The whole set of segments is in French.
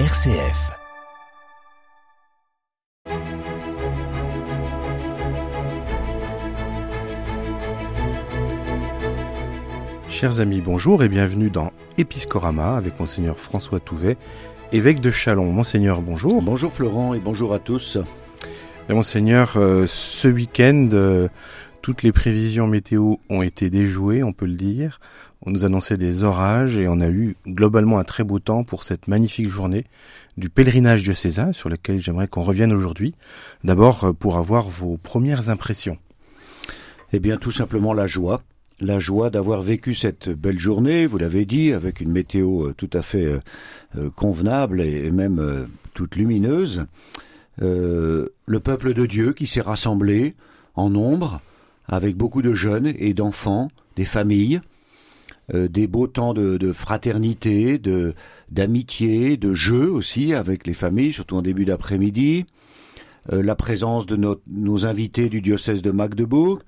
RCF. Chers amis, bonjour et bienvenue dans Episcorama avec Monseigneur François Touvet, évêque de Chalon. Monseigneur, bonjour. Bonjour Florent et bonjour à tous. Monseigneur, euh, ce week-end, euh, toutes les prévisions météo ont été déjouées, on peut le dire. On nous annonçait des orages et on a eu globalement un très beau temps pour cette magnifique journée du pèlerinage diocésain sur lequel j'aimerais qu'on revienne aujourd'hui. D'abord euh, pour avoir vos premières impressions. Eh bien tout simplement la joie. La joie d'avoir vécu cette belle journée, vous l'avez dit, avec une météo tout à fait convenable et même toute lumineuse. Euh, le peuple de Dieu qui s'est rassemblé en nombre, avec beaucoup de jeunes et d'enfants, des familles, euh, des beaux temps de, fraternité, d'amitié, de jeu aussi avec les familles, surtout en début d'après-midi, euh, la présence de nos, invités du diocèse de Magdebourg,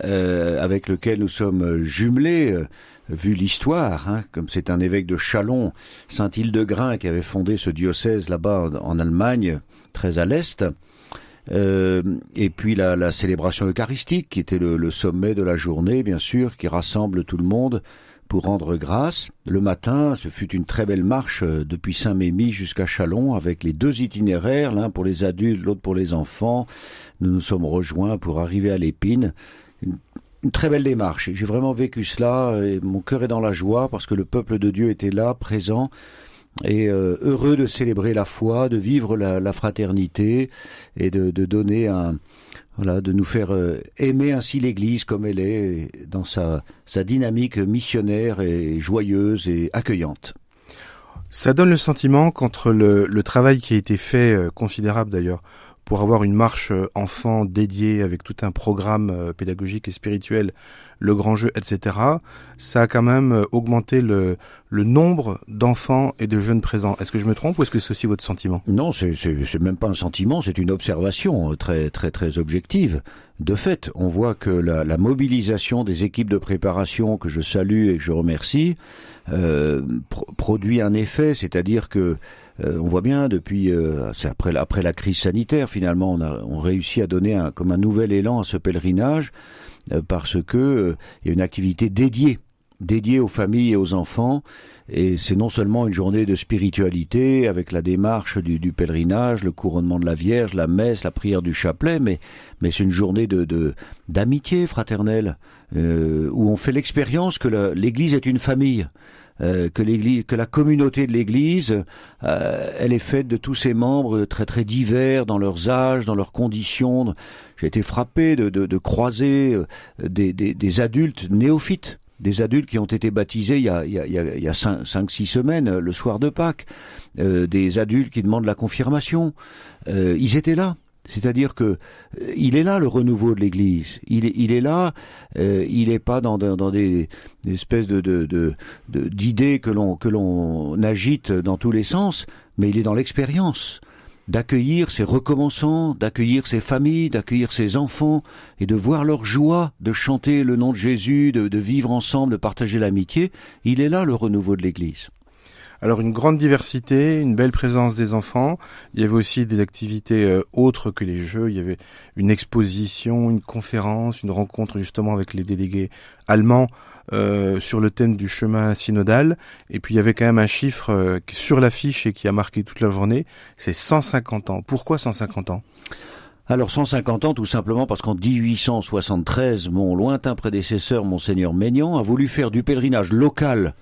avec lequel nous sommes jumelés, vu l'histoire, hein, comme c'est un évêque de Chalon, Saint Hildegrain, qui avait fondé ce diocèse là-bas en Allemagne, très à l'est. Euh, et puis la, célébration eucharistique, qui était le, sommet de la journée, bien sûr, qui rassemble tout le monde pour rendre grâce. Le matin, ce fut une très belle marche euh, depuis Saint-Mémy jusqu'à Chalon, avec les deux itinéraires, l'un pour les adultes, l'autre pour les enfants. Nous nous sommes rejoints pour arriver à l'épine. Une, une très belle démarche. J'ai vraiment vécu cela, et mon cœur est dans la joie, parce que le peuple de Dieu était là, présent, et euh, heureux de célébrer la foi, de vivre la, fraternité et de, donner un voilà, de nous faire euh, aimer ainsi l'Église comme elle est dans sa, sa dynamique missionnaire et joyeuse et accueillante. Ça donne le sentiment qu'entre le, le, travail qui a été fait, euh, considérable d'ailleurs, pour avoir une marche euh, enfant dédiée avec tout un programme euh, pédagogique et spirituel, le grand jeu, etc., ça a quand même euh, augmenté le, le nombre d'enfants et de jeunes présents. Est-ce que je me trompe ou est-ce que c'est aussi votre sentiment? Non, c'est, même pas un sentiment, c'est une observation très très très objective. De fait, on voit que la, la mobilisation des équipes de préparation que je salue et que je remercie euh, produit un effet, c'est-à-dire que euh, on voit bien depuis, euh, c'est après, après la crise sanitaire finalement, on a on réussit à donner un, comme un nouvel élan à ce pèlerinage euh, parce que il y a une activité dédiée dédiée aux familles et aux enfants. Et c'est non seulement une journée de spiritualité avec la démarche du, du, pèlerinage, le couronnement de la Vierge, la messe, la prière du chapelet, mais, mais c'est une journée de d'amitié fraternelle où on fait l'expérience que l'Église est une famille. Euh, que l'Église, que la communauté de l'Église, euh, elle est faite de tous ses membres très très divers dans leurs âges, dans leurs conditions. J'ai été frappé de, de, de croiser euh, des, des, des, adultes néophytes, des adultes qui ont été baptisés il y a, il y a, il y a cinq, cinq, six semaines, le soir de Pâques, des adultes qui demandent la confirmation. ils étaient là. C'est-à-dire que euh, il est là le renouveau de l'Église. Il est, là. Euh, il n'est pas dans, des, espèces de, d'idées que l'on agite dans tous les sens, mais il est dans l'expérience d'accueillir ses recommençants, d'accueillir ses familles, d'accueillir ses enfants, et de voir leur joie de chanter le nom de Jésus, de, de vivre ensemble, de partager l'amitié. Il est là le renouveau de l'Église. Alors une grande diversité, une belle présence des enfants. Il y avait aussi des activités euh, autres que les jeux. Il y avait une exposition, une conférence, une rencontre justement avec les délégués allemands euh, sur le thème du chemin synodal. Et puis il y avait quand même un chiffre euh, sur l'affiche et qui a marqué toute la journée. C'est 150 ans. Pourquoi 150 ans? Alors 150 ans tout simplement parce qu'en 1873, mon lointain prédécesseur, monseigneur Maignan, a voulu faire du pèlerinage local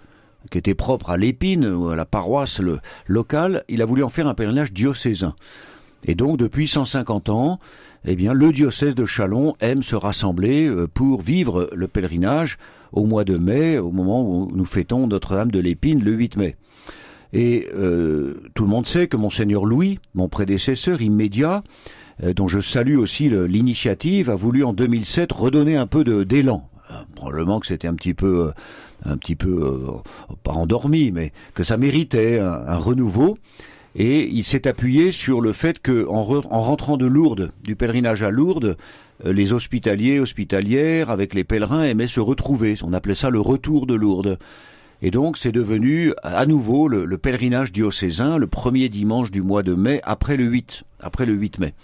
qui était propre à l'épine, ou à la paroisse locale, il a voulu en faire un pèlerinage diocésain. Et donc, depuis 150 ans, eh bien, le diocèse de Chalon aime se rassembler euh, pour vivre le pèlerinage au mois de mai, au moment où nous fêtons Notre-Dame de l'Épine le 8 mai. Et euh, tout le monde sait que monseigneur Louis, mon prédécesseur immédiat, euh, dont je salue aussi l'initiative, a voulu en 2007 redonner un peu d'élan. Probablement que c'était un petit peu un petit peu euh, pas endormi, mais que ça méritait un, renouveau. Et il s'est appuyé sur le fait que en, rentrant de Lourdes, du pèlerinage à Lourdes, euh, les hospitaliers, hospitalières, avec les pèlerins, aimaient se retrouver. On appelait ça le retour de Lourdes. Et donc c'est devenu à nouveau le, le, pèlerinage diocésain le premier dimanche du mois de mai après le 8, après le 8 mai.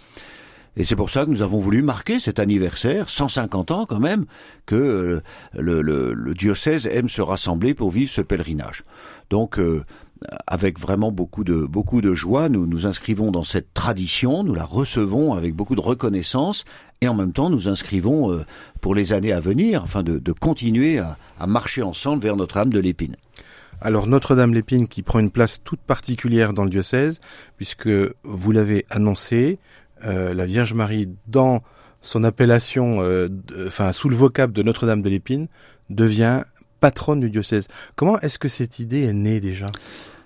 Et c'est pour ça que nous avons voulu marquer cet anniversaire, 150 ans quand même, que euh, le, le, le diocèse aime se rassembler pour vivre ce pèlerinage. Donc euh, avec vraiment beaucoup de beaucoup de joie, nous nous inscrivons dans cette tradition, nous la recevons avec beaucoup de reconnaissance et en même temps nous inscrivons euh, pour les années à venir, afin de, de continuer à, à, marcher ensemble vers Notre-Dame de l'Épine. Alors Notre-Dame de l'Épine qui prend une place toute particulière dans le diocèse, puisque vous l'avez annoncé, euh, la Vierge Marie dans son appellation, euh, enfin sous le vocable de Notre-Dame de l'Épine, devient patronne du diocèse. Comment est-ce que cette idée est née déjà?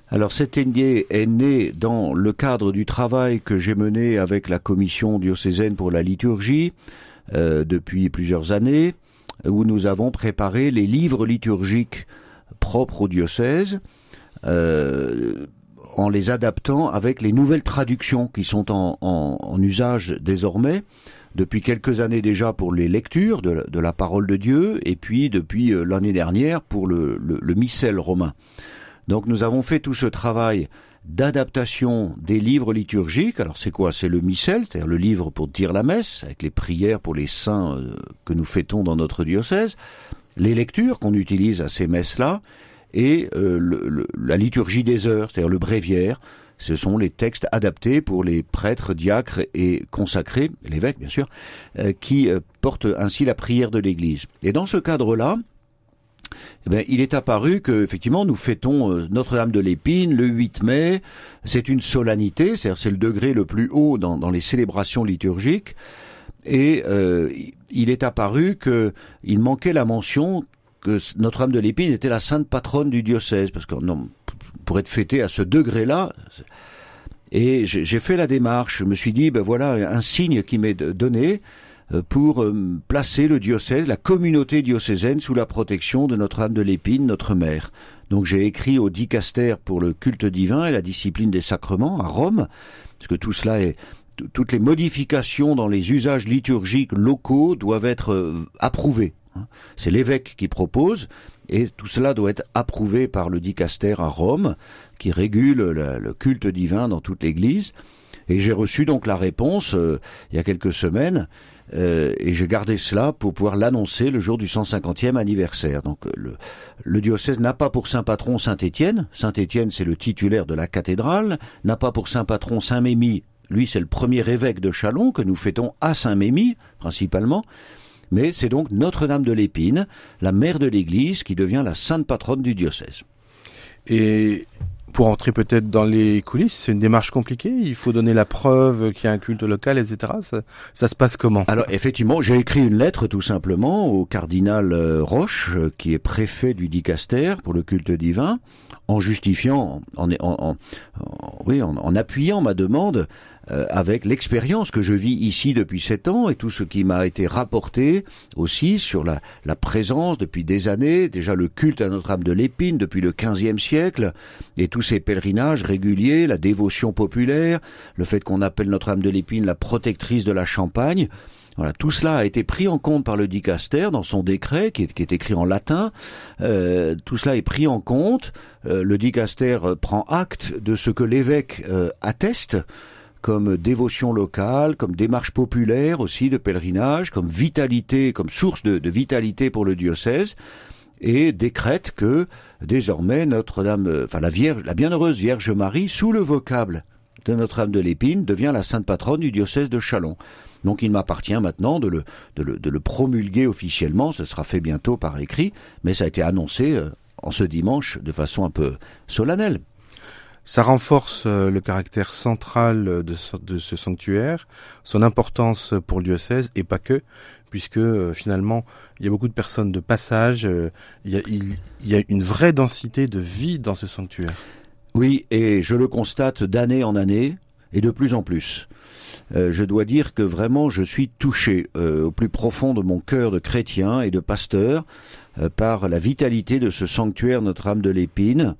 Alors cette idée est née dans le cadre du travail que j'ai mené avec la commission diocésaine pour la liturgie euh, depuis plusieurs années, où nous avons préparé les livres liturgiques propres au diocèse, en les adaptant avec les nouvelles traductions qui sont en, en, en, usage désormais depuis quelques années déjà pour les lectures de, de la parole de Dieu, et puis depuis euh, l'année dernière pour le, le, le missel romain. Donc nous avons fait tout ce travail d'adaptation des livres liturgiques. Alors c'est quoi? C'est le missel, c'est-à-dire le livre pour dire la messe, avec les prières pour les saints euh, que nous fêtons dans notre diocèse, les lectures qu'on utilise à ces messes-là, et euh, le, le, la liturgie des heures, c'est-à-dire le bréviaire. Ce sont les textes adaptés pour les prêtres, diacres et consacrés, l'évêque bien sûr, euh, qui euh, portent ainsi la prière de l'Église. Et dans ce cadre-là, eh bien, il est apparu que effectivement nous fêtons euh, Notre-Dame de l'Épine le 8 mai. C'est une solennité, c'est-à-dire c'est le degré le plus haut dans, dans les célébrations liturgiques. Et euh, il est apparu que il manquait la mention que Notre-Dame de l'Épine était la sainte patronne du diocèse, parce que non, pour être fêté à ce degré-là. Et j'ai fait la démarche. Je me suis dit, ben voilà un signe qui m'est donné pour placer le diocèse, la communauté diocésaine sous la protection de Notre-Dame de l'Épine, notre mère. Donc j'ai écrit au dicaster pour le culte divin et la discipline des sacrements à Rome, parce que tout cela est toutes les modifications dans les usages liturgiques locaux doivent être approuvées. C'est l'évêque qui propose et tout cela doit être approuvé par le dicaster à Rome qui régule le, culte divin dans toute l'Église. Et j'ai reçu donc la réponse euh, il y a quelques semaines euh, et j'ai gardé cela pour pouvoir l'annoncer le jour du 150e anniversaire. Donc le, le diocèse n'a pas pour saint patron Saint Étienne. Saint Étienne c'est le titulaire de la cathédrale. N'a pas pour saint patron Saint Mémy. Lui c'est le premier évêque de Chalon que nous fêtons à Saint Mémy principalement. Mais c'est donc Notre-Dame de l'Épine, la mère de l'Église, qui devient la sainte patronne du diocèse. Et pour entrer peut-être dans les coulisses, c'est une démarche compliquée. Il faut donner la preuve qu'il y a un culte local, etc. Ça, ça se passe comment? Alors effectivement, j'ai écrit une lettre tout simplement au cardinal Roche, qui est préfet du dicaster pour le culte divin, en justifiant, en, en, en, en oui, en, appuyant ma demande euh, avec l'expérience que je vis ici depuis sept ans et tout ce qui m'a été rapporté aussi sur la, la, présence depuis des années, déjà le culte à Notre-Dame de l'Épine depuis le XVe siècle, et tous ces pèlerinages réguliers, la dévotion populaire, le fait qu'on appelle Notre-Dame de l'Épine la protectrice de la Champagne. Voilà, tout cela a été pris en compte par le dicaster dans son décret qui est, qui est écrit en latin. Euh, tout cela est pris en compte. Euh, le dicaster prend acte de ce que l'évêque euh, atteste comme dévotion locale, comme démarche populaire aussi de pèlerinage, comme vitalité, comme source de, vitalité pour le diocèse, et décrète que désormais Notre-Dame, enfin la Vierge, la Bienheureuse Vierge Marie, sous le vocable de Notre-Dame de l'Épine, devient la sainte patronne du diocèse de Chalon. Donc il m'appartient maintenant de le, de, le, de le, promulguer officiellement, ce sera fait bientôt par écrit, mais ça a été annoncé euh, en ce dimanche de façon un peu solennelle. Ça renforce euh, le caractère central de ce, de ce, sanctuaire, son importance pour le diocèse et pas que, puisque euh, finalement il y a beaucoup de personnes de passage, euh, il, y a, il, y a une vraie densité de vie dans ce sanctuaire. Oui, et je le constate d'année en année et de plus en plus. Euh, je dois dire que vraiment je suis touché euh, au plus profond de mon cœur de chrétien et de pasteur euh, par la vitalité de ce sanctuaire Notre-Dame de l'Épine.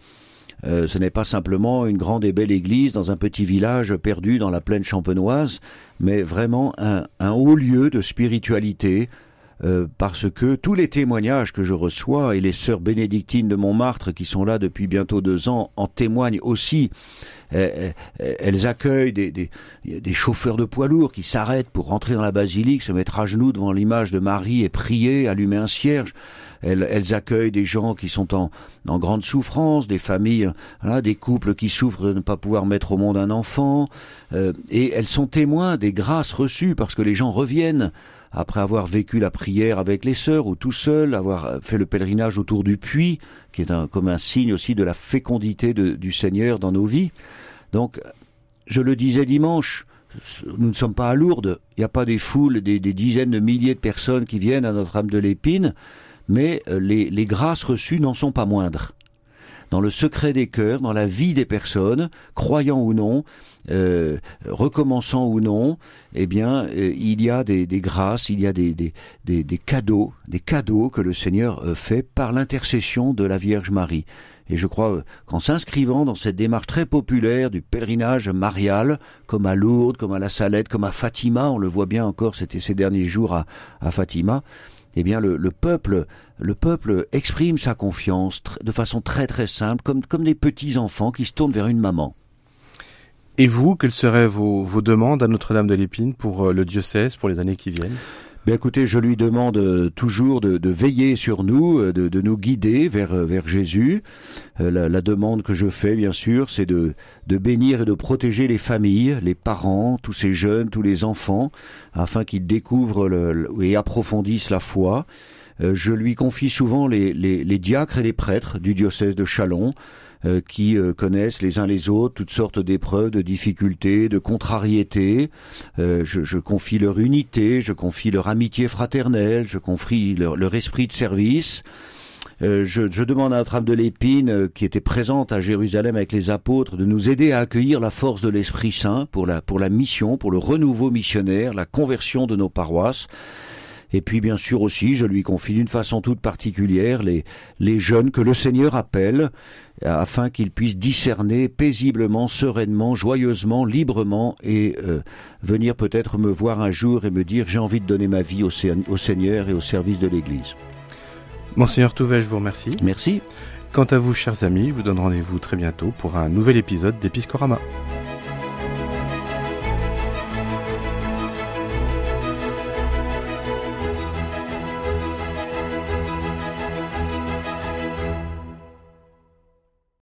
Euh, ce n'est pas simplement une grande et belle église dans un petit village perdu dans la plaine champenoise, mais vraiment un, haut lieu de spiritualité, euh, parce que tous les témoignages que je reçois et les sœurs bénédictines de Montmartre qui sont là depuis bientôt deux ans en témoignent aussi. elles accueillent des, des, des, chauffeurs de poids lourds qui s'arrêtent pour rentrer dans la basilique, se mettre à genoux devant l'image de Marie et prier, allumer un cierge. Elles, accueillent des gens qui sont en, grande souffrance, des familles, des couples qui souffrent de ne pas pouvoir mettre au monde un enfant, euh, et elles sont témoins des grâces reçues parce que les gens reviennent après avoir vécu la prière avec les sœurs ou tout seul, avoir fait le pèlerinage autour du puits, qui est un, comme un signe aussi de la fécondité du Seigneur dans nos vies. Donc, je le disais dimanche, nous ne sommes pas à Lourdes, il n'y a pas des foules, des, des, dizaines de milliers de personnes qui viennent à Notre-Dame de l'Épine, mais euh, les, les grâces reçues n'en sont pas moindres dans le secret des cœurs, dans la vie des personnes, croyant ou non, euh, recommençant ou non, eh bien, euh, il y a des, des, grâces, il y a des, des, des, cadeaux, des cadeaux que le Seigneur fait par l'intercession de la Vierge Marie. Et je crois qu'en s'inscrivant dans cette démarche très populaire du pèlerinage marial, comme à Lourdes, comme à la Salette, comme à Fatima, on le voit bien encore, c'était ces derniers jours à, à Fatima, eh bien le, le, peuple, le peuple exprime sa confiance de façon très très simple, comme, comme des petits enfants qui se tournent vers une maman. Et vous, quelles seraient vos, vos demandes à Notre-Dame de l'Épine pour euh, le diocèse pour les années qui viennent? Ben écoutez, je lui demande euh, toujours de, veiller sur nous, euh, de, nous guider vers euh, vers Jésus. La, demande que je fais, bien sûr, c'est de de bénir et de protéger les familles, les parents, tous ces jeunes, tous les enfants, afin qu'ils découvrent et approfondissent la foi. Je lui confie souvent les, les, les diacres et les prêtres du diocèse de Chalon. Euh, qui euh, connaissent les uns les autres toutes sortes d'épreuves, de difficultés, de contrariétés. Euh, je, je, confie leur unité, je confie leur amitié fraternelle, je confie leur, leur esprit de service. Je, je, demande à âme de l'épine, qui était présente à Jérusalem avec les apôtres, de nous aider à accueillir la force de l'Esprit Saint pour la, pour la mission, pour le renouveau missionnaire, la conversion de nos paroisses. Et puis bien sûr aussi, je lui confie d'une façon toute particulière les, les jeunes que le Seigneur appelle afin qu'ils puissent discerner paisiblement, sereinement, joyeusement, librement et euh, venir peut-être me voir un jour et me dire j'ai envie de donner ma vie au, au Seigneur et au service de l'Église. Monseigneur Touvet, je vous remercie. Merci. Quant à vous, chers amis, je vous donne rendez-vous très bientôt pour un nouvel épisode d'Episcorama.